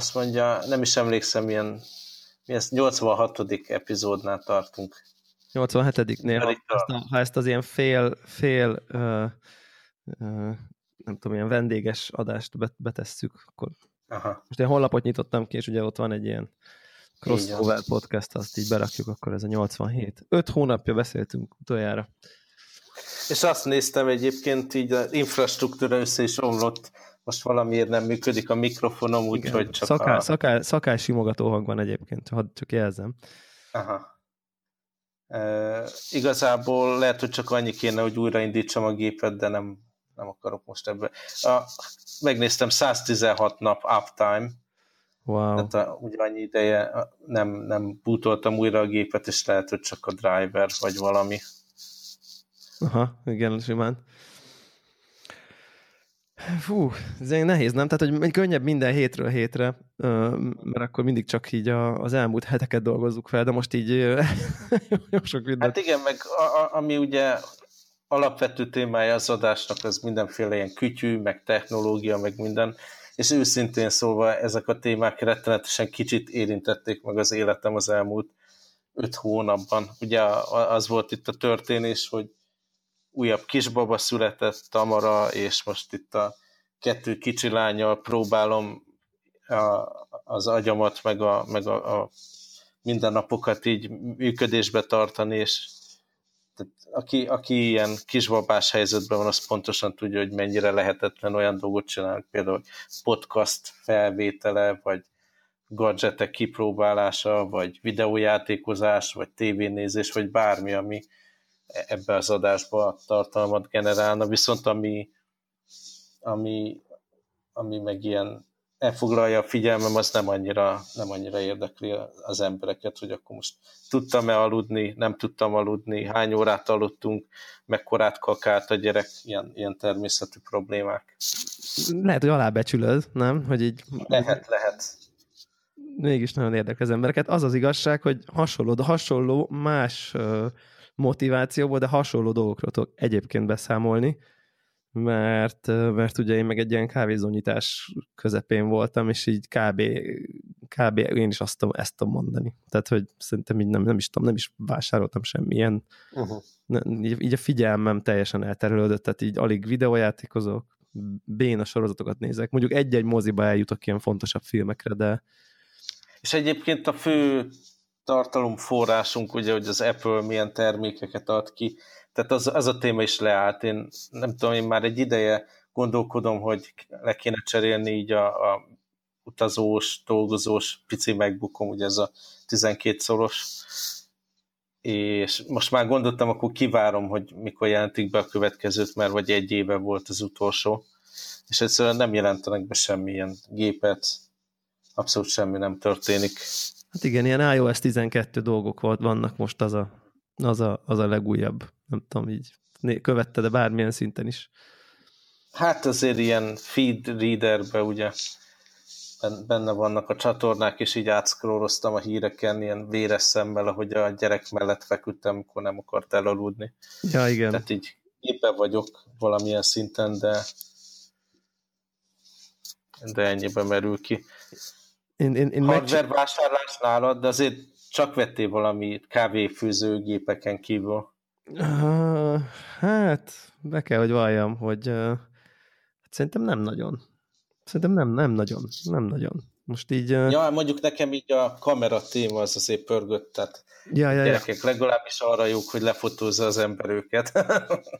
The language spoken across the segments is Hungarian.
Azt mondja, nem is emlékszem, milyen, mi ezt 86. epizódnál tartunk. 87-nél, ha, ezt, ha ezt az ilyen fél, fél uh, uh, nem tudom, ilyen vendéges adást betesszük, akkor Aha. most én honlapot nyitottam ki, és ugye ott van egy ilyen crossover podcast, azt így berakjuk, akkor ez a 87. Öt hónapja beszéltünk utoljára. És azt néztem egyébként, így az infrastruktúra össze is omlott, most valamiért nem működik a mikrofonom, úgyhogy csak szaká, a... szaká, szaká simogató hang van egyébként, hadd csak jelzem. Aha. E, igazából lehet, hogy csak annyi kéne, hogy újraindítsam a gépet, de nem, nem akarok most ebbe. A, megnéztem 116 nap uptime, Wow. Tehát a, ugye annyi ideje nem, nem bootoltam újra a gépet, és lehet, hogy csak a driver, vagy valami. Aha, igen, simán. Fú, ez nehéz, nem? Tehát, hogy könnyebb minden hétről hétre, mert akkor mindig csak így az elmúlt heteket dolgozzuk fel, de most így jó sok minden. Hát igen, meg a, a, ami ugye alapvető témája az adásnak, az mindenféle ilyen kütyű, meg technológia, meg minden, és őszintén szólva ezek a témák rettenetesen kicsit érintették meg az életem az elmúlt öt hónapban. Ugye az volt itt a történés, hogy újabb kisbaba született, Tamara, és most itt a kettő kicsi lányal próbálom a, az agyamat, meg, a, meg a, a mindennapokat így működésbe tartani, és tehát aki, aki ilyen kisbabás helyzetben van, az pontosan tudja, hogy mennyire lehetetlen olyan dolgot csinálni, például podcast felvétele, vagy gadgetek kipróbálása, vagy videójátékozás, vagy tévénézés, vagy bármi, ami ebbe az adásba tartalmat generálna, viszont ami, ami, ami meg ilyen elfoglalja a figyelmem, az nem annyira, nem annyira érdekli az embereket, hogy akkor most tudtam-e aludni, nem tudtam aludni, hány órát aludtunk, mekkorát kakált a gyerek, ilyen, ilyen természetű problémák. Lehet, hogy alábecsülöd, nem? Hogy így... Lehet, lehet. Mégis nagyon érdekli az embereket. Az az igazság, hogy hasonló, de hasonló más motivációból, de hasonló dolgokról tudok egyébként beszámolni mert, mert ugye én meg egy ilyen kávézónyítás közepén voltam, és így kb, kb én is azt tudom, ezt tudom mondani. Tehát, hogy szerintem így nem, nem is tudom, nem is vásároltam semmilyen. Uh-huh. Így, így a figyelmem teljesen elterülődött, tehát így alig videójátékozok, béna sorozatokat nézek. Mondjuk egy-egy moziba eljutok ilyen fontosabb filmekre, de... És egyébként a fő tartalomforrásunk, ugye, hogy az Apple milyen termékeket ad ki, tehát az, az a téma is leállt. Én nem tudom, én már egy ideje gondolkodom, hogy le kéne cserélni így a, a utazós, dolgozós pici megbukom, ugye ez a 12 szoros, és most már gondoltam, akkor kivárom, hogy mikor jelentik be a következőt, mert vagy egy éve volt az utolsó, és egyszerűen nem jelentenek be semmilyen gépet, abszolút semmi nem történik. Hát igen, ilyen iOS 12 dolgok volt, vannak most az a, az a, az a legújabb nem tudom, így követte, de bármilyen szinten is. Hát azért ilyen feed readerbe ugye benne vannak a csatornák, és így átszkróloztam a híreken ilyen véres szemmel, ahogy a gyerek mellett feküdtem, amikor nem akart elaludni. Ja, igen. Tehát így éppen vagyok valamilyen szinten, de de ennyibe merül ki. Én, én, én Hardware meg... vásárlás nálad, de azért csak vettél valami kávéfőzőgépeken kívül. Uh, hát, be kell, hogy valljam, hogy uh, hát szerintem nem nagyon. Szerintem nem, nem nagyon. Nem nagyon. Most így... Uh... Ja, mondjuk nekem így a kamera téma az azért pörgött, tehát ja, ja, gyerekek ja. legalábbis arra jók, hogy lefotózza az ember őket.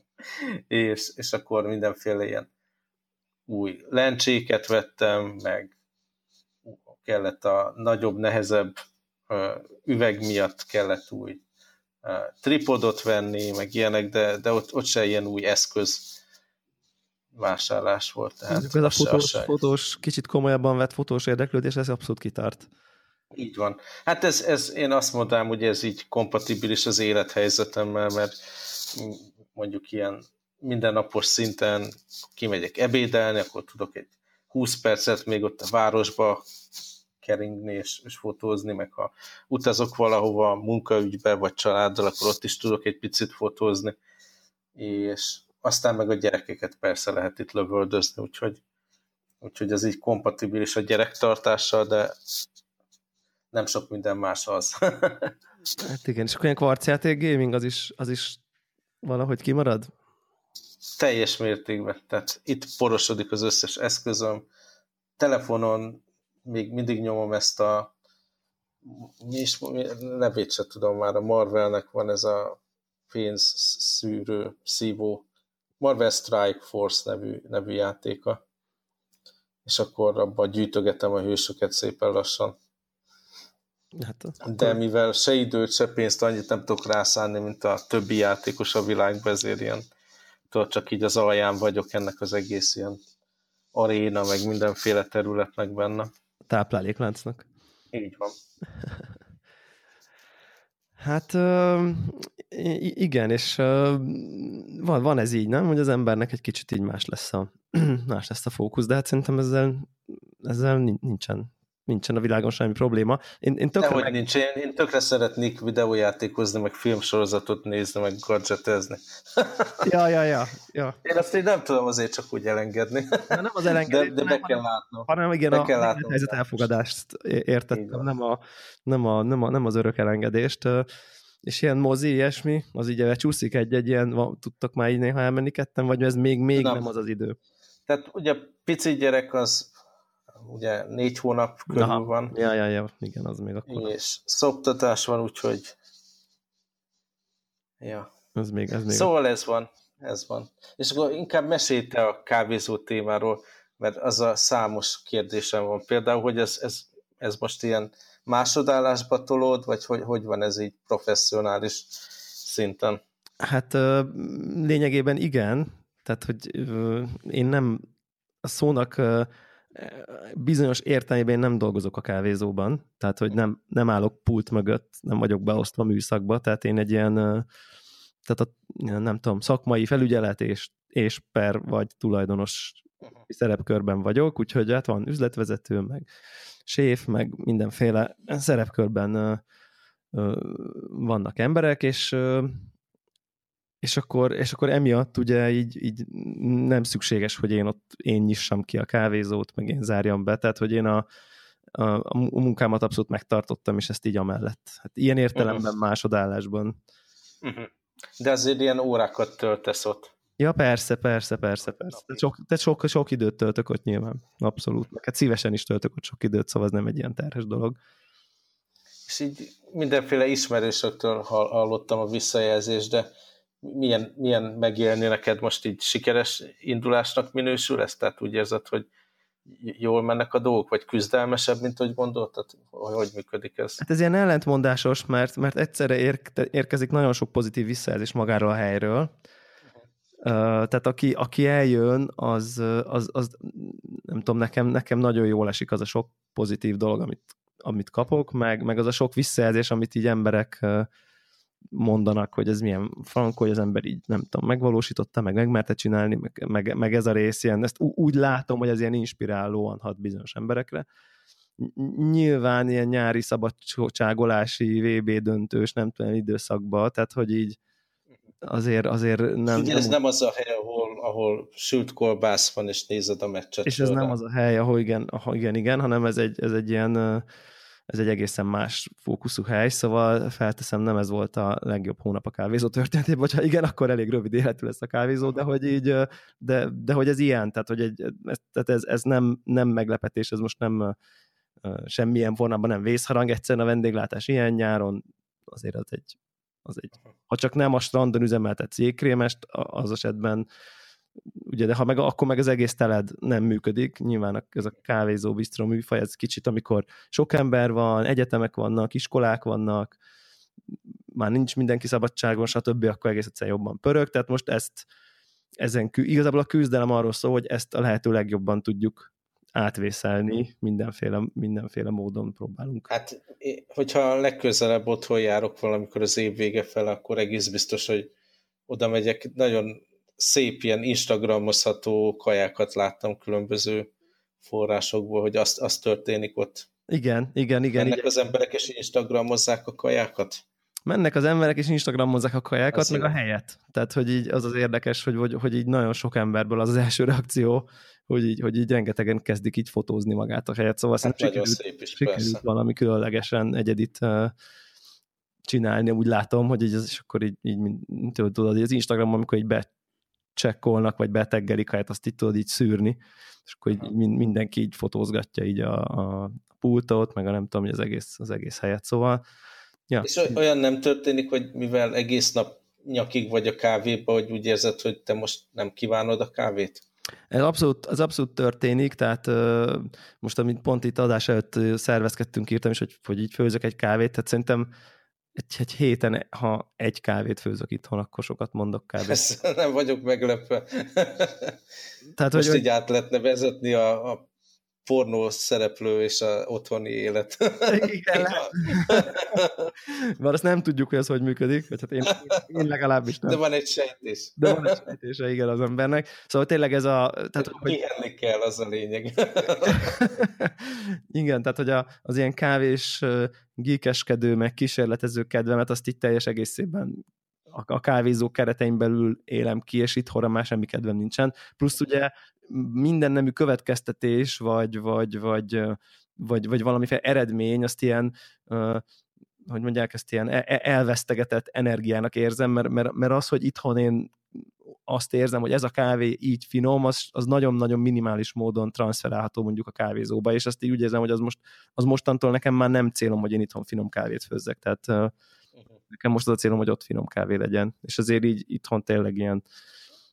és, és akkor mindenféle ilyen új lencséket vettem, meg kellett a nagyobb, nehezebb üveg miatt kellett új tripodot venni, meg ilyenek, de, de ott, ott se ilyen új eszköz vásárlás volt. Tehát ez a fotós, fotós, kicsit komolyabban vett fotós érdeklődés, ez abszolút kitart. Így van. Hát ez, ez, én azt mondám, hogy ez így kompatibilis az élethelyzetemmel, mert mondjuk ilyen mindennapos szinten kimegyek ebédelni, akkor tudok egy 20 percet még ott a városba keringni és, és fotózni, meg ha utazok valahova munkaügybe vagy családdal, akkor ott is tudok egy picit fotózni, és aztán meg a gyerekeket persze lehet itt lövöldözni, úgyhogy úgyhogy ez így kompatibilis a gyerektartással, de nem sok minden más az. hát igen, és akkor ilyen kvarcjáték gaming az is, az is valahogy kimarad? Teljes mértékben. Tehát itt porosodik az összes eszközöm. Telefonon még mindig nyomom ezt a mi is, nevét se tudom már, a Marvelnek van ez a pénzszűrő, szívó Marvel Strike Force nevű, nevű játéka, és akkor abban gyűjtögetem a hősöket szépen lassan. Hát, akkor... De mivel se időt, se pénzt annyit nem tudok rászánni, mint a többi játékos a világban, ezért ilyen tudod, csak így az alján vagyok ennek az egész ilyen aréna, meg mindenféle területnek benne. Táplálékláncnak. Így van. Hát igen, és van, van ez így, nem? Hogy az embernek egy kicsit így más lesz a, más lesz a fókusz, de hát szerintem ezzel, ezzel nincsen nincsen a világon semmi probléma. Én, én tökre Dehogy meg... nincs, én, én tökre szeretnék videójátékozni, meg filmsorozatot nézni, meg gadgetezni. ja, ja, ja, ja. Én azt én nem tudom azért csak úgy elengedni. De nem az elengedés, de, de be kell látnom. Hanem igen, be a, kell látnom. a helyzet elfogadást értettem, nem, a, nem, a, nem, a, nem az örök elengedést. És ilyen mozi, ilyesmi, az így csúszik egy-egy ilyen, van, tudtok már így néha elmenni ketten, vagy ez még, még nem. nem az az idő? Tehát ugye pici gyerek az ugye négy hónap körül Aha. van. Ja, ja, ja, igen, az még akkor. És szoptatás van, úgyhogy ja. Ez még, ez még szóval ez van, ez van. És akkor inkább mesélj te a kávézó témáról, mert az a számos kérdésem van. Például, hogy ez, ez, ez most ilyen másodállásba tolód, vagy hogy, hogy van ez így professzionális szinten? Hát lényegében igen, tehát, hogy én nem a szónak bizonyos értelmében én nem dolgozok a kávézóban, tehát hogy nem, nem állok pult mögött, nem vagyok beosztva műszakba, tehát én egy ilyen, tehát a, nem tudom, szakmai felügyelet és, és per vagy tulajdonos szerepkörben vagyok, úgyhogy hát van üzletvezető, meg séf, meg mindenféle szerepkörben vannak emberek, és és akkor, és akkor emiatt ugye így, így nem szükséges, hogy én ott én nyissam ki a kávézót, meg én zárjam be, tehát hogy én a, a, a munkámat abszolút megtartottam, és ezt így amellett. Hát ilyen értelemben uh-huh. másodállásban. Uh-huh. De azért ilyen órákat töltesz ott. Ja, persze, persze, persze, persze. De sok, sok, sok időt töltök ott nyilván, abszolút. Hát szívesen is töltök ott sok időt, szóval ez nem egy ilyen terhes dolog. És így mindenféle ismerősöktől hallottam a visszajelzést, de milyen, milyen megélni neked most így sikeres indulásnak minősül ez? Tehát úgy érzed, hogy jól mennek a dolgok, vagy küzdelmesebb, mint hogy gondoltad? Hogy, működik ez? Hát ez ilyen ellentmondásos, mert, mert egyszerre ér, érkezik nagyon sok pozitív visszajelzés magáról a helyről, Uh, tehát aki, aki eljön, az, az, az, nem tudom, nekem, nekem nagyon jól esik az a sok pozitív dolog, amit, amit kapok, meg, meg az a sok visszajelzés, amit így emberek mondanak, hogy ez milyen frankó, hogy az ember így nem tudom, megvalósította, meg megmerte csinálni, meg, meg, meg ez a rész ilyen, ezt úgy látom, hogy ez ilyen inspirálóan hat bizonyos emberekre. Nyilván ilyen nyári szabadságolási VB döntős, nem tudom, időszakban, tehát hogy így azért, azért nem... Ugye ez nem, nem az a hely, ahol, ahol sült kolbász van, és nézed a meccset. És ez nem az a hely, ahol igen, ahol igen, igen, hanem ez egy, ez egy ilyen ez egy egészen más fókuszú hely, szóval felteszem, nem ez volt a legjobb hónap a kávézó történetében, vagy ha igen, akkor elég rövid életű lesz a kávézó, de hogy így, de, de hogy ez ilyen, tehát hogy egy, tehát ez, ez nem, nem meglepetés, ez most nem semmilyen formában nem vészharang, egyszerűen a vendéglátás ilyen nyáron azért az egy, az egy ha csak nem a strandon üzemeltet jégkrémest, az esetben ugye, de ha meg, akkor meg az egész teled nem működik, nyilván ez a kávézó bistró műfaj, ez kicsit, amikor sok ember van, egyetemek vannak, iskolák vannak, már nincs mindenki szabadságon, stb., akkor egész egyszerűen jobban pörög, tehát most ezt ezen, igazából a küzdelem arról szól, hogy ezt a lehető legjobban tudjuk átvészelni, mindenféle, mindenféle módon próbálunk. Hát, hogyha legközelebb otthon járok valamikor az év vége fel, akkor egész biztos, hogy oda megyek, nagyon szép ilyen instagramozható kajákat láttam különböző forrásokból, hogy azt, azt történik ott. Igen, igen, igen. Ennek igen. az emberek is instagramozzák a kajákat? mennek az emberek, és Instagramozzák a kajákat, Az meg a igen. helyet. Tehát, hogy így az az érdekes, hogy, hogy, hogy így nagyon sok emberből az az első reakció, hogy így, hogy így rengetegen kezdik így fotózni magát a helyet. Szóval Hát sikerült, szép is, sikerült persze. valami különlegesen egyedit uh, csinálni, úgy látom, hogy így, az, és akkor így, így tudod, az Instagramon, amikor így becsekkolnak, vagy beteggelik helyet, azt így tudod így szűrni, és akkor így, mindenki így fotózgatja így a, a pultot, meg a nem tudom, hogy az egész, az egész helyet, szóval ja. És oly- olyan nem történik, hogy mivel egész nap nyakig vagy a kávéba, hogy úgy érzed, hogy te most nem kívánod a kávét? Ez abszolút, az abszolút történik, tehát most, amit pont itt adás előtt szervezkedtünk, írtam is, hogy, hogy így főzök egy kávét, tehát szerintem egy, egy héten, ha egy kávét főzök itthon, akkor sokat mondok kb. Ezt nem vagyok meglepve. Tehát, Most hogy, így át lehetne vezetni a, a pornó szereplő és a otthoni élet. Igen. Bár azt nem tudjuk, hogy ez hogy működik, vagy hát én, én legalábbis nem. De van egy sejtés. De van egy sejtése, igen, az embernek. Szóval tényleg ez a... Tehát, hogy, Pihenni kell, az a lényeg. igen, tehát hogy a, az ilyen kávés ö, geekeskedő, meg kísérletező kedvemet, azt itt teljes egészében a, kávézó keretein belül élem ki, és itthonra már semmi kedvem nincsen. Plusz ugye minden nemű következtetés, vagy, vagy, vagy, vagy, vagy valamiféle eredmény, azt ilyen hogy mondják, ezt ilyen e- e- elvesztegetett energiának érzem, mert, mert, mert az, hogy itthon én azt érzem, hogy ez a kávé így finom, az, az nagyon-nagyon minimális módon transferálható mondjuk a kávézóba, és azt így úgy érzem, hogy az, most, az mostantól nekem már nem célom, hogy én itthon finom kávét főzzek, tehát nekem most az a célom, hogy ott finom kávé legyen, és azért így itthon tényleg ilyen,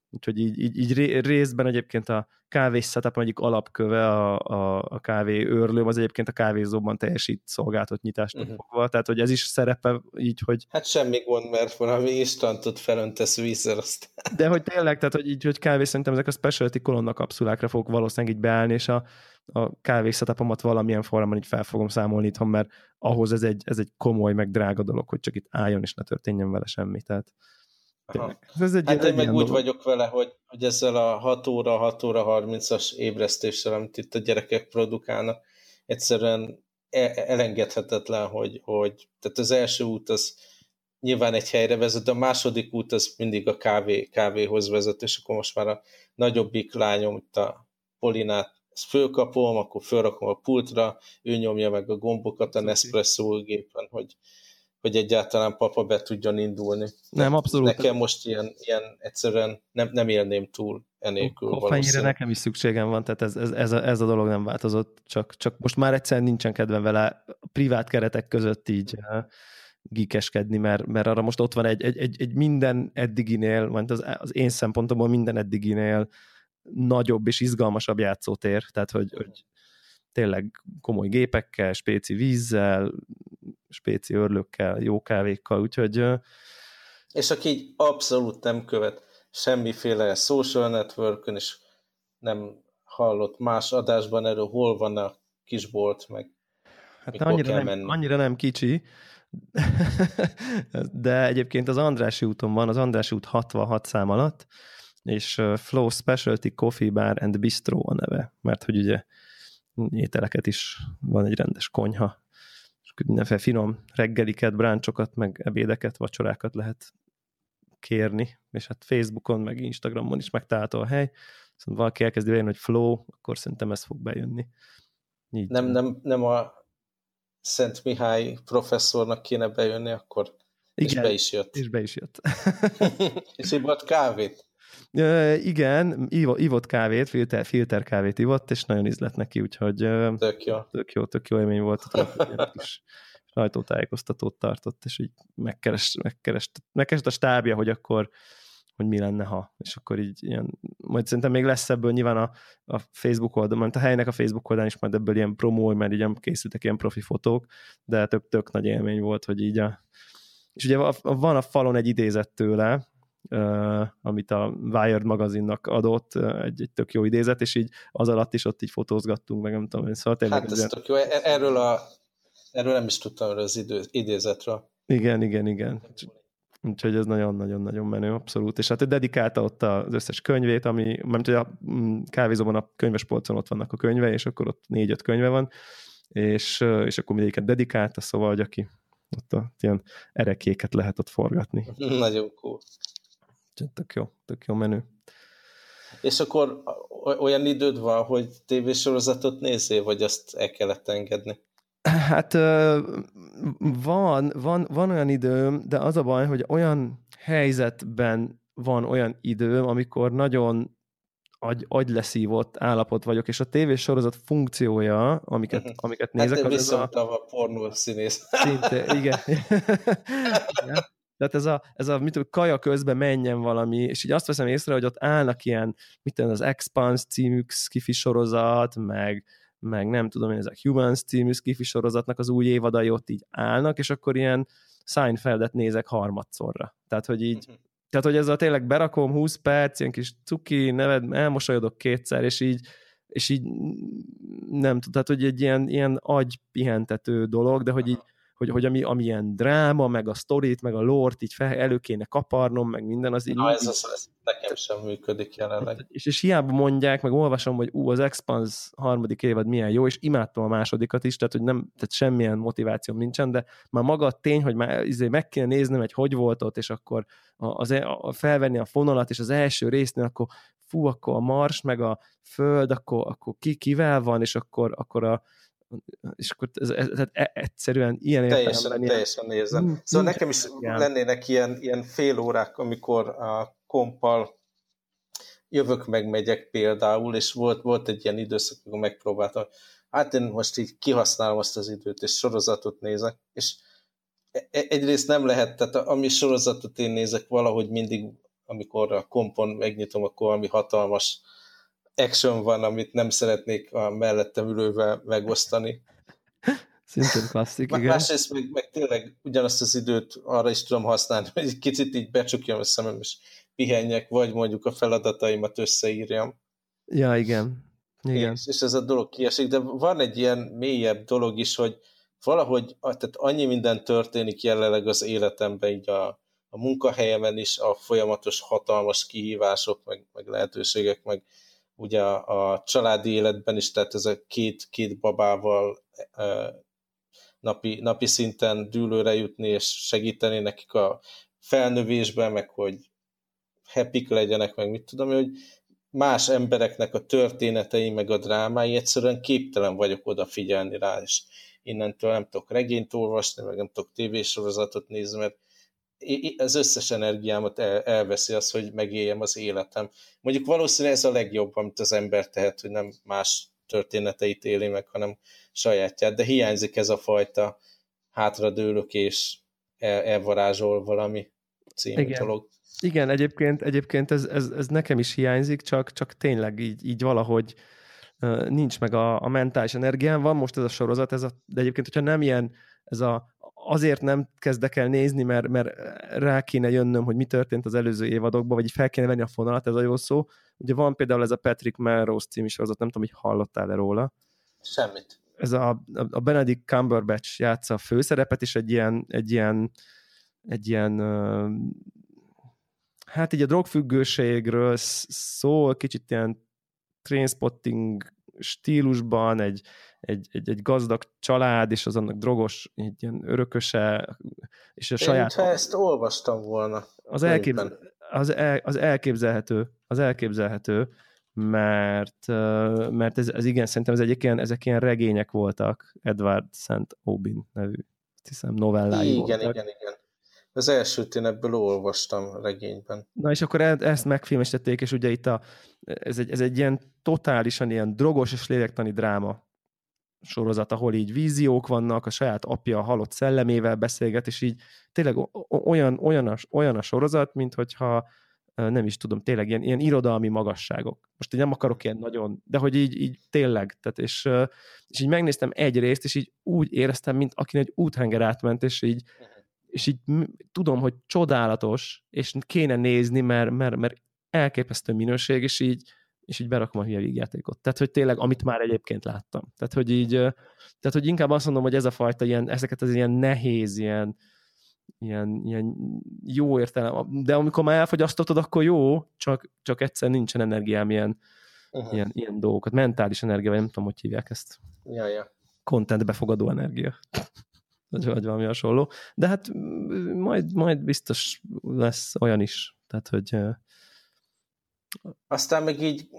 úgyhogy így, így, így ré- részben egyébként a kávés setup egyik alapköve a, a, a kávé őrlőm, az egyébként a kávézóban teljesít szolgáltat nyitástól Mhm. uh-huh. fogva, tehát hogy ez is szerepe így, hogy Hát semmi gond, mert valami instantot felöntesz vízzel, aztán De hogy tényleg, tehát hogy így, hogy kávé szerintem ezek a specialty kolonna kapszulákra fogok valószínűleg így beállni, és a, a kávé setupomat valamilyen formában így fel fogom számolni itthon, mert ahhoz ez egy, ez egy komoly, meg drága dolog, hogy csak itt álljon, és ne történjen vele semmi. Tehát. Ez egy, Hát egy én meg úgy dolog. vagyok vele, hogy, hogy ezzel a 6 óra, 6 óra 30-as ébresztéssel, amit itt a gyerekek produkálnak, egyszerűen e- elengedhetetlen, hogy, hogy tehát az első út az nyilván egy helyre vezet, de a második út az mindig a kávé, kávéhoz vezet, és akkor most már a nagyobbik lányom, itt a Polinát, ezt fölkapom, akkor fölrakom a pultra, ő nyomja meg a gombokat a. Nespresso gépen, hogy, hogy egyáltalán papa be tudjon indulni. Nem, abszolút. Nekem most ilyen, ilyen egyszerűen nem, nem élném túl enélkül Koffeinre valószínűleg. nekem is szükségem van, tehát ez, ez, ez, a, ez a dolog nem változott, csak, csak most már egyszerűen nincsen kedvem vele a privát keretek között így uh, geekeskedni, mert, mert arra most ott van egy, egy, egy, egy minden eddiginél, vagy az, az én szempontomból minden eddiginél nagyobb és izgalmasabb játszótér, tehát hogy, hogy tényleg komoly gépekkel, spéci vízzel, spéci örlökkel, jó kávékkal, úgyhogy És aki így abszolút nem követ semmiféle social networkön, és nem hallott más adásban erről, hol van a kisbolt, meg Hát annyira nem, menni? annyira nem kicsi, de egyébként az Andrási úton van, az Andrási út 66 szám alatt, és Flow Specialty Coffee Bar and Bistro a neve, mert hogy ugye ételeket is van egy rendes konyha, és mindenféle finom reggeliket, bráncsokat, meg ebédeket, vacsorákat lehet kérni, és hát Facebookon, meg Instagramon is megtalálható a hely, szóval valaki elkezdi bejönni, hogy Flow, akkor szerintem ez fog bejönni. Így. nem, nem, nem a Szent Mihály professzornak kéne bejönni, akkor és Igen, be is jött. és be is jött. és ivott kávét. Ö, igen, ivo- ivott kávét, filter, filter kávét ivott, és nagyon ízlett neki, úgyhogy Tök jó. tök jó, tök jó élmény volt, kis sajtótájékoztatót tartott, és így megkerest, megkerest, megkerest a stábja, hogy akkor hogy mi lenne, ha, és akkor így ilyen, majd szerintem még lesz ebből nyilván a, a Facebook oldalon, mert a helynek a Facebook oldalán is majd ebből ilyen promó, mert így készültek ilyen profi fotók, de tök, tök nagy élmény volt, hogy így a, és ugye van a falon egy idézet tőle, amit a Wired magazinnak adott, egy, egy tök jó idézet, és így az alatt is ott így fotózgattunk, meg nem tudom, szóval tényleg Hát ez ilyen- tök jó. E- Erről, a, erről nem is tudtam erről az idő, idézetről. Igen, igen, igen. Úgyhogy ez nagyon-nagyon-nagyon menő, abszolút. És hát ő dedikálta ott az összes könyvét, ami, mert hogy a mm, kávézóban a könyvespolcon ott vannak a könyve, és akkor ott négy-öt könyve van, és, és akkor mindegyiket dedikálta, szóval, hogy aki, ott a, ilyen erekéket lehet ott forgatni. Nagyon cool. Tök jó, tök jó menő. És akkor olyan időd van, hogy tévésorozatot nézzél, vagy azt el kellett engedni? Hát van, van, van olyan időm, de az a baj, hogy olyan helyzetben van olyan időm, amikor nagyon agy, agyleszívott állapot vagyok, és a tévésorozat funkciója, amiket, uh-huh. amiket hát nézek... Hát az ez a... a pornó színész. Szinte, igen. igen. Tehát ez a, ez a mit tudom, kaja közben menjen valami, és így azt veszem észre, hogy ott állnak ilyen, mit tudom, az Expanse című skifi sorozat, meg, meg nem tudom én, ezek Humans című skifi sorozatnak az új évadai ott így állnak, és akkor ilyen Seinfeldet nézek harmadszorra. Tehát, hogy így, uh-huh. tehát, hogy ez a tényleg berakom 20 perc, ilyen kis cuki, neved, elmosolyodok kétszer, és így, és így nem tudom, tehát, hogy egy ilyen, ilyen agypihentető dolog, de hogy így hogy, hogy ami, ami ilyen dráma, meg a sztorit, meg a lort így fel, elő kéne kaparnom, meg minden, az így... Na, ez, az, ez nekem sem működik jelenleg. És, és hiába mondják, meg olvasom, hogy ú, az Expans harmadik évad milyen jó, és imádtam a másodikat is, tehát hogy nem, tehát semmilyen motivációm nincsen, de már maga a tény, hogy már izé meg kéne néznem, hogy hogy volt ott, és akkor az, e, a, felvenni a fonalat, és az első résznél akkor fú, akkor a Mars, meg a Föld, akkor, akkor ki kivel van, és akkor, akkor a, és akkor ez, ez, ez, ez egyszerűen ilyen Teljesen, ilyen, teljesen nézem. Mm, szóval nekem is igen. lennének ilyen, ilyen fél órák, amikor a kompal jövök meg megyek például, és volt, volt egy ilyen időszak, amikor megpróbáltam, hát én most így kihasználom azt az időt, és sorozatot nézek, és e, e, egyrészt nem lehet, tehát ami sorozatot én nézek, valahogy mindig, amikor a kompon megnyitom, akkor valami hatalmas action van, amit nem szeretnék a mellettem ülővel megosztani. Szintén klasszik, igen. Másrészt meg, meg tényleg ugyanazt az időt arra is tudom használni, hogy egy kicsit így becsukjam a szemem, és pihenjek, vagy mondjuk a feladataimat összeírjam. Ja, igen. igen. És, és ez a dolog kiesik, de van egy ilyen mélyebb dolog is, hogy valahogy tehát annyi minden történik jelenleg az életemben, így a, a munkahelyemen is, a folyamatos hatalmas kihívások, meg, meg lehetőségek, meg ugye a, családi életben is, tehát ez a két, két babával napi, napi szinten dűlőre jutni, és segíteni nekik a felnövésben, meg hogy happy legyenek, meg mit tudom, hogy más embereknek a történetei, meg a drámái, egyszerűen képtelen vagyok odafigyelni rá, és innentől nem tudok regényt olvasni, meg nem tudok tévésorozatot nézni, mert az összes energiámat el, elveszi az, hogy megéljem az életem. Mondjuk valószínűleg ez a legjobb, amit az ember tehet, hogy nem más történeteit éli meg, hanem sajátját, de hiányzik ez a fajta hátradőlök és el, elvarázsol valami című Igen. dolog. Igen, egyébként, egyébként ez, ez, ez, nekem is hiányzik, csak, csak tényleg így, így valahogy nincs meg a, a mentális energiám. Van most ez a sorozat, ez a, de egyébként, hogyha nem ilyen ez a azért nem kezdek el nézni, mert, mert rá kéne jönnöm, hogy mi történt az előző évadokban, vagy fel kéne venni a fonalat, ez a jó szó. Ugye van például ez a Patrick Melrose című sorozat, nem tudom, hogy hallottál-e róla. Semmit. Ez a, a Benedict Cumberbatch játsza a főszerepet, és egy ilyen, egy ilyen, egy ilyen hát így a drogfüggőségről szól, kicsit ilyen trainspotting stílusban, egy, egy, egy, egy gazdag család, és az annak drogos, egy ilyen örököse, és a Én saját... ha ezt olvastam volna. Az, elképzel, az, el, az elképzelhető, az elképzelhető, mert, mert ez, ez igen, szerintem ez egyik ilyen, ezek ilyen regények voltak, Edward St. Aubin nevű, hiszem, novellái igen, voltak. Igen, igen, igen. Az elsőt én ebből olvastam regényben. Na és akkor e- ezt megfilmesítették, és ugye itt a, ez, egy, ez egy ilyen totálisan ilyen drogos és lélektani dráma sorozat, ahol így víziók vannak, a saját apja a halott szellemével beszélget, és így tényleg olyan, olyan, a, olyan a sorozat, mint hogyha nem is tudom, tényleg ilyen, ilyen irodalmi magasságok. Most így nem akarok ilyen nagyon, de hogy így, így tényleg, tehát és, és így megnéztem egy részt, és így úgy éreztem, mint aki egy úthenger átment, és így, és így tudom, hogy csodálatos, és kéne nézni, mert, mert, mert elképesztő minőség, és így, és így berakom a hülye vígjátékot. Tehát, hogy tényleg, amit már egyébként láttam. Tehát, hogy így, tehát, hogy inkább azt mondom, hogy ez a fajta ilyen, ezeket az ilyen nehéz, ilyen, ilyen, ilyen jó értelem, de amikor már elfogyasztottad, akkor jó, csak, csak egyszer nincsen energiám ilyen, uh-huh. ilyen, ilyen dolgokat. Mentális energia, vagy nem tudom, hogy hívják ezt. Ja, ja. Content befogadó energia. vagy, vagy valami hasonló. De hát majd, majd biztos lesz olyan is. Tehát, hogy... Aztán meg így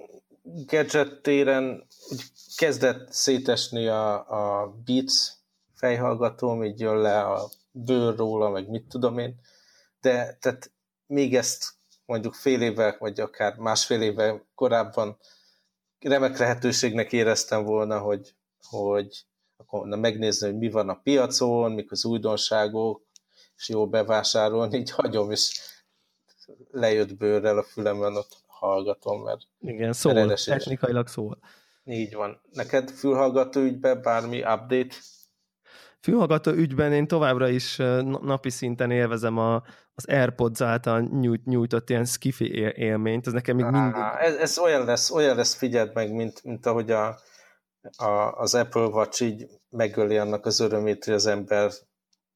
gadget téren úgy kezdett szétesni a, a Beats fejhallgatóm, így jön le a bőr róla, meg mit tudom én, de tehát még ezt mondjuk fél évvel, vagy akár másfél évvel korábban remek lehetőségnek éreztem volna, hogy, hogy akkor megnézni, hogy mi van a piacon, mik az újdonságok, és jó bevásárolni, így hagyom, és lejött bőrrel a fülemben, ott hallgatom, mert... Igen, szól, mert technikailag szól. Így van. Neked fülhallgató ügyben bármi update? Fülhallgató ügyben én továbbra is napi szinten élvezem a, az AirPods által nyújt, nyújtott ilyen skifi élményt, ez nekem még mindig... Ez, ez olyan lesz, olyan lesz, figyeld meg, mint, mint ahogy a, a, az Apple Watch így megöli annak az örömét, hogy az ember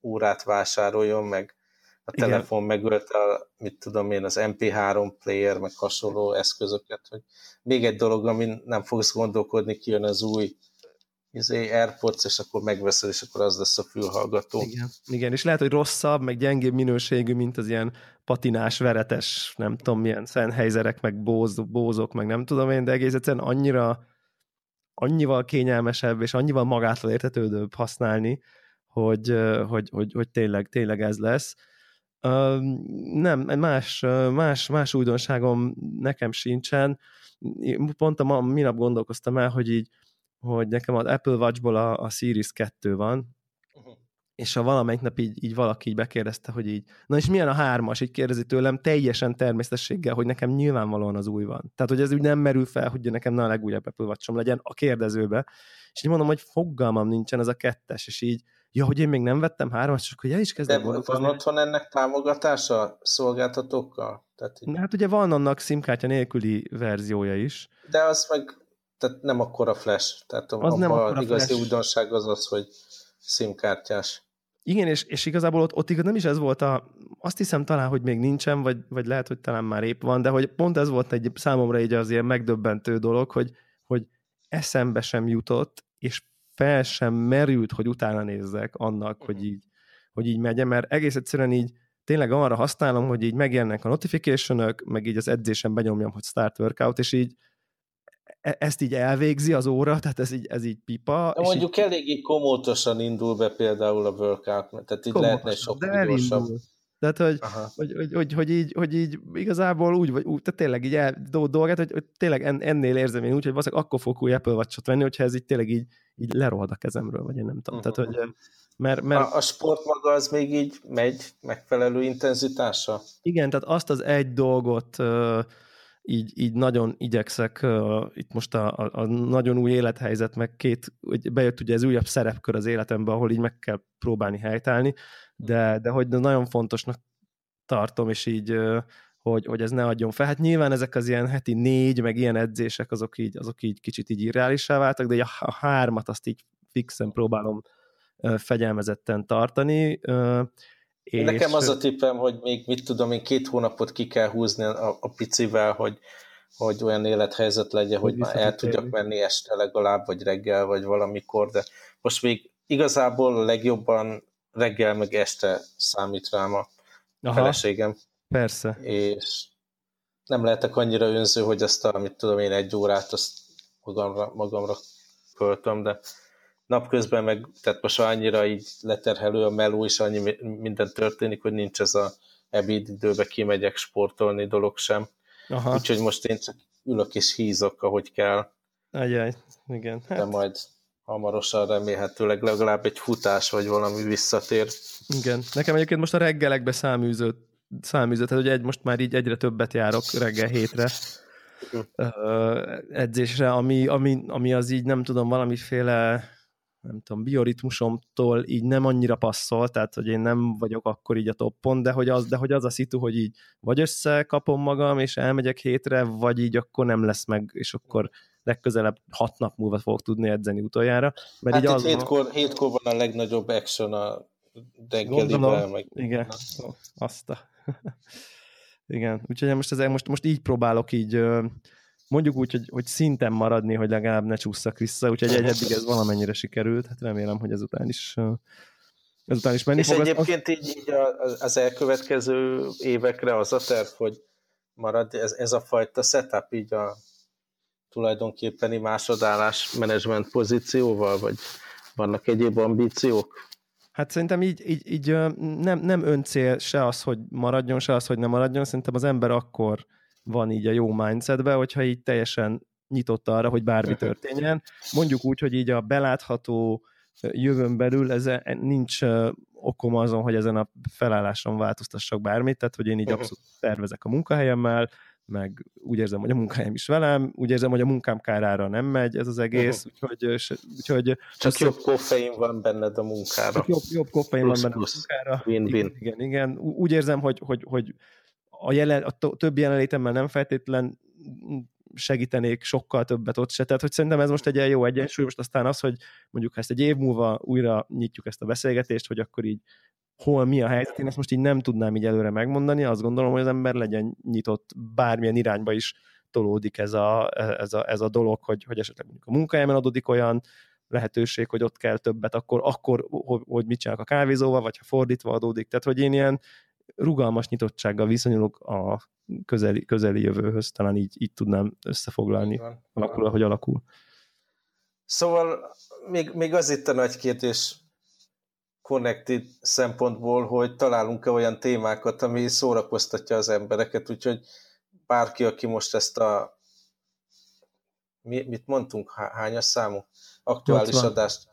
órát vásároljon, meg a Igen. telefon megölte a, mit tudom én, az MP3 player, meg hasonló eszközöket, hogy még egy dolog, amin nem fogsz gondolkodni, kijön az új izé, AirPods, és akkor megveszed, és akkor az lesz a fülhallgató. Igen. Igen, és lehet, hogy rosszabb, meg gyengébb minőségű, mint az ilyen patinás, veretes, nem tudom milyen szenhelyzerek, meg bóz, bózok, meg nem tudom én, de egész egyszerűen annyira annyival kényelmesebb, és annyival magától értetődőbb használni, hogy, hogy, hogy, hogy tényleg, tényleg ez lesz. Nem, más, más, más újdonságom nekem sincsen. Pont a minap gondolkoztam el, hogy így hogy nekem az Apple Watchból a, a Series 2 van, uh-huh. és ha valamelyik nap így, így valaki így bekérdezte, hogy így, na és milyen a hármas, így kérdezi tőlem teljesen természetességgel, hogy nekem nyilvánvalóan az új van. Tehát, hogy ez úgy nem merül fel, hogy nekem na a legújabb Apple watch legyen a kérdezőbe. És így mondom, hogy fogalmam nincsen ez a kettes, és így, ja, hogy én még nem vettem hármas, csak hogy el is kezdem De van otthon ennek támogatása szolgáltatókkal? Tehát, így... Hát ugye van annak SIM-kártya nélküli verziója is. De az meg tehát nem akkora flash. Tehát az nem akkora igazi flash. újdonság az az, hogy SIM-kártyás. Igen, és, és igazából ott, ott igaz, nem is ez volt a, azt hiszem talán, hogy még nincsen, vagy, vagy lehet, hogy talán már épp van, de hogy pont ez volt egy számomra egy az ilyen megdöbbentő dolog, hogy, hogy eszembe sem jutott, és fel sem merült, hogy utána nézzek annak, hogy mhm. így, hogy így megye, mert egész egyszerűen így tényleg arra használom, hogy így megjelennek a notification meg így az edzésen benyomjam, hogy start workout, és így E, ezt így elvégzi az óra, tehát ez így, ez így pipa. De mondjuk így... eléggé komótosan indul be például a workout, tehát így Komótos, lehetne sokkal gyorsabb. Tehát, hogy, hogy, hogy, hogy, hogy, így, hogy így igazából úgy, vagy úgy, tehát tényleg így el, dolgát, hogy, hogy tényleg ennél érzem én úgy, hogy valószínűleg akkor fogok új Apple watch venni, hogyha ez így tényleg így, így lerohad a kezemről, vagy én nem tudom. Uh-huh. Tehát, hogy, mert, mert... A, a sport maga az még így megy megfelelő intenzitása? Igen, tehát azt az egy dolgot így, így nagyon igyekszek, itt most a, a, a nagyon új élethelyzet, meg két, hogy bejött ugye ez újabb szerepkör az életembe, ahol így meg kell próbálni helytállni, de, de hogy nagyon fontosnak tartom, és így, hogy, hogy ez ne adjon fel. Hát nyilván ezek az ilyen heti négy, meg ilyen edzések, azok így, azok így kicsit így irreálissá váltak, de a, hármat azt így fixen próbálom fegyelmezetten tartani, és... Nekem az a tippem, hogy még mit tudom én, két hónapot ki kell húzni a, a picivel, hogy, hogy olyan élethelyzet legyen, hogy, hogy már el tudjak menni este legalább, vagy reggel, vagy valamikor, de most még igazából a legjobban reggel meg este számít rám a Aha, feleségem. Persze. És nem lehetek annyira önző, hogy azt a, mit tudom én, egy órát azt magamra, magamra költöm, de napközben meg, tehát most annyira így leterhelő a meló, és annyi minden történik, hogy nincs ez a ebédidőbe kimegyek sportolni dolog sem. Aha. Úgyhogy most én csak ülök és hízok, ahogy kell. Ajaj, igen. Hát. De majd hamarosan remélhetőleg legalább egy futás, vagy valami visszatér. Igen. Nekem egyébként most a reggelekbe száműzött, száműzött tehát hogy egy, most már így egyre többet járok reggel hétre edzésre, ami, ami, ami az így nem tudom, valamiféle nem tudom, bioritmusomtól így nem annyira passzol, tehát hogy én nem vagyok akkor így a toppon, de hogy az, de hogy az a szitu, hogy így vagy összekapom magam, és elmegyek hétre, vagy így akkor nem lesz meg, és akkor legközelebb hat nap múlva fogok tudni edzeni utoljára. Mert hát így az hétkor, hétkor van a legnagyobb action a reggeliben. Meg... Igen, azt a... igen, úgyhogy most, ezek, most, most így próbálok így mondjuk úgy, hogy, hogy szinten maradni, hogy legalább ne csúszak vissza, úgyhogy egy eddig ez valamennyire sikerült, hát remélem, hogy ezután is ezután is menni És fog. egyébként az... így, így az elkövetkező évekre az a terv, hogy marad ez, ez a fajta setup így a tulajdonképpeni másodállás menedzsment pozícióval, vagy vannak egyéb ambíciók? Hát szerintem így, így, így nem, nem öncél se az, hogy maradjon, se az, hogy nem maradjon. Szerintem az ember akkor van így a jó mindsetbe, hogyha így teljesen nyitott arra, hogy bármi történjen. Mondjuk úgy, hogy így a belátható jövőn belül ez e, nincs okom azon, hogy ezen a felálláson változtassak bármit, tehát hogy én így abszolút tervezek a munkahelyemmel, meg úgy érzem, hogy a munkahelyem is velem, úgy érzem, hogy a munkám kárára nem megy ez az egész, uh-huh. úgyhogy... úgyhogy Csak jobb koffein van benned a munkára. Jobb, jobb koffein van benned a munkára. Win-win. Igen, igen. Úgy érzem, hogy, hogy, hogy a, jelen, a többi jelenlétemmel nem feltétlen segítenék sokkal többet ott se. Tehát, hogy szerintem ez most egy jó egyensúly, most aztán az, hogy mondjuk ha ezt egy év múlva újra nyitjuk ezt a beszélgetést, hogy akkor így hol mi a helyzet, én ezt most így nem tudnám így előre megmondani, azt gondolom, hogy az ember legyen nyitott bármilyen irányba is tolódik ez a, ez a, ez a dolog, hogy, hogy esetleg mondjuk a munkahelyemen adódik olyan lehetőség, hogy ott kell többet, akkor, akkor hogy, hogy mit csinálok a kávézóval, vagy ha fordítva adódik. Tehát, hogy én ilyen rugalmas nyitottsággal viszonyulok a közeli, közeli jövőhöz, talán így, így tudnám összefoglalni, alakul, ahogy alakul. Szóval még, még az itt a nagy kérdés connected szempontból, hogy találunk-e olyan témákat, ami szórakoztatja az embereket, úgyhogy bárki, aki most ezt a mi, mit mondtunk, hányas számú? Aktuális 80. adást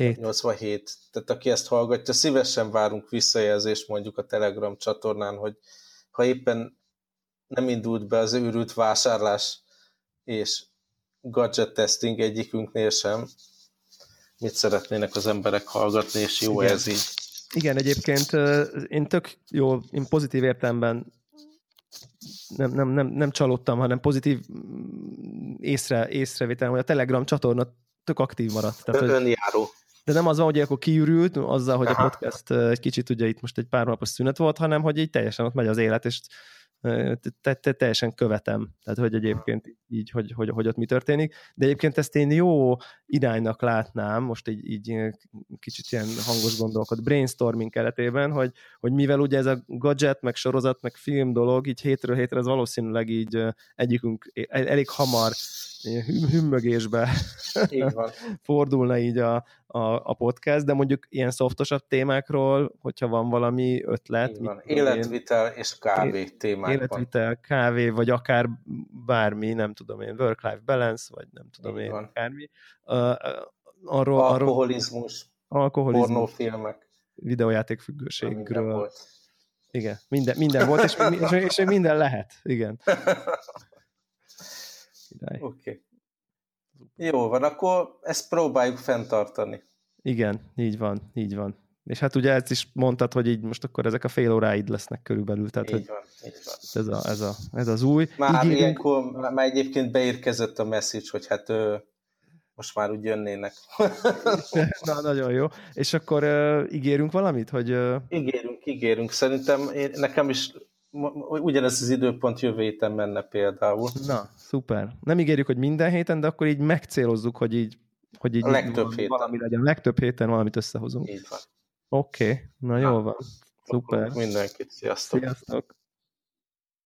7. 87. Tehát aki ezt hallgatja, szívesen várunk visszajelzést mondjuk a Telegram csatornán, hogy ha éppen nem indult be az őrült vásárlás és gadget testing egyikünknél sem, mit szeretnének az emberek hallgatni, és jó Igen. ez így. Igen, egyébként én tök jó, én pozitív értelemben nem, nem, nem, nem csalódtam, hanem pozitív mm, észre, észrevételem, hogy a Telegram csatorna tök aktív maradt. Tehát, Önjáró. De nem az van, hogy akkor kiürült, azzal, hogy Aha. a podcast egy kicsit ugye itt most egy pár napos szünet volt, hanem hogy így teljesen ott megy az élet, és te, te, teljesen követem, tehát hogy egyébként így, hogy, hogy, hogy ott mi történik, de egyébként ezt én jó iránynak látnám, most így, így kicsit ilyen hangos gondolkod, brainstorming keretében, hogy, hogy mivel ugye ez a gadget, meg sorozat, meg film dolog, így hétről hétre ez valószínűleg így egyikünk elég hamar hümmögésbe fordulna így a, a, a podcast, de mondjuk ilyen szoftosabb témákról, hogyha van valami ötlet. van. Életvitel én, és kávé témákban. Életvitel, kávé, vagy akár bármi, nem tudom én, work-life balance, vagy nem tudom így én, van. akármi. Uh, arról, alkoholizmus, arról, alkoholizmus, pornófilmek. Videójáték függőségről. Igen, minden, minden volt, és, és, és minden lehet, igen. Oké. Okay. Jó van, akkor ezt próbáljuk fenntartani. Igen, így van, így van. És hát ugye ezt is mondtad, hogy így most akkor ezek a fél óráid lesznek körülbelül. Tehát, így van, így van. Ez, a, ez, a, ez az új. Már Ígérünk... ilyenkor, már egyébként beérkezett a message, hogy hát ő, most már úgy jönnének. Na, nagyon jó. És akkor uh, ígérünk valamit? Hogy, uh... Ígérünk, ígérünk. Szerintem én, nekem is ugyanez az időpont jövő héten menne például. Na, szuper. Nem ígérjük, hogy minden héten, de akkor így megcélozzuk, hogy így, hogy így legtöbb valami, héten. valami legyen. Legtöbb héten valamit összehozunk. Így van. Oké, okay. na jó van. Szuper. Mindenkit, sziasztok. Sziasztok.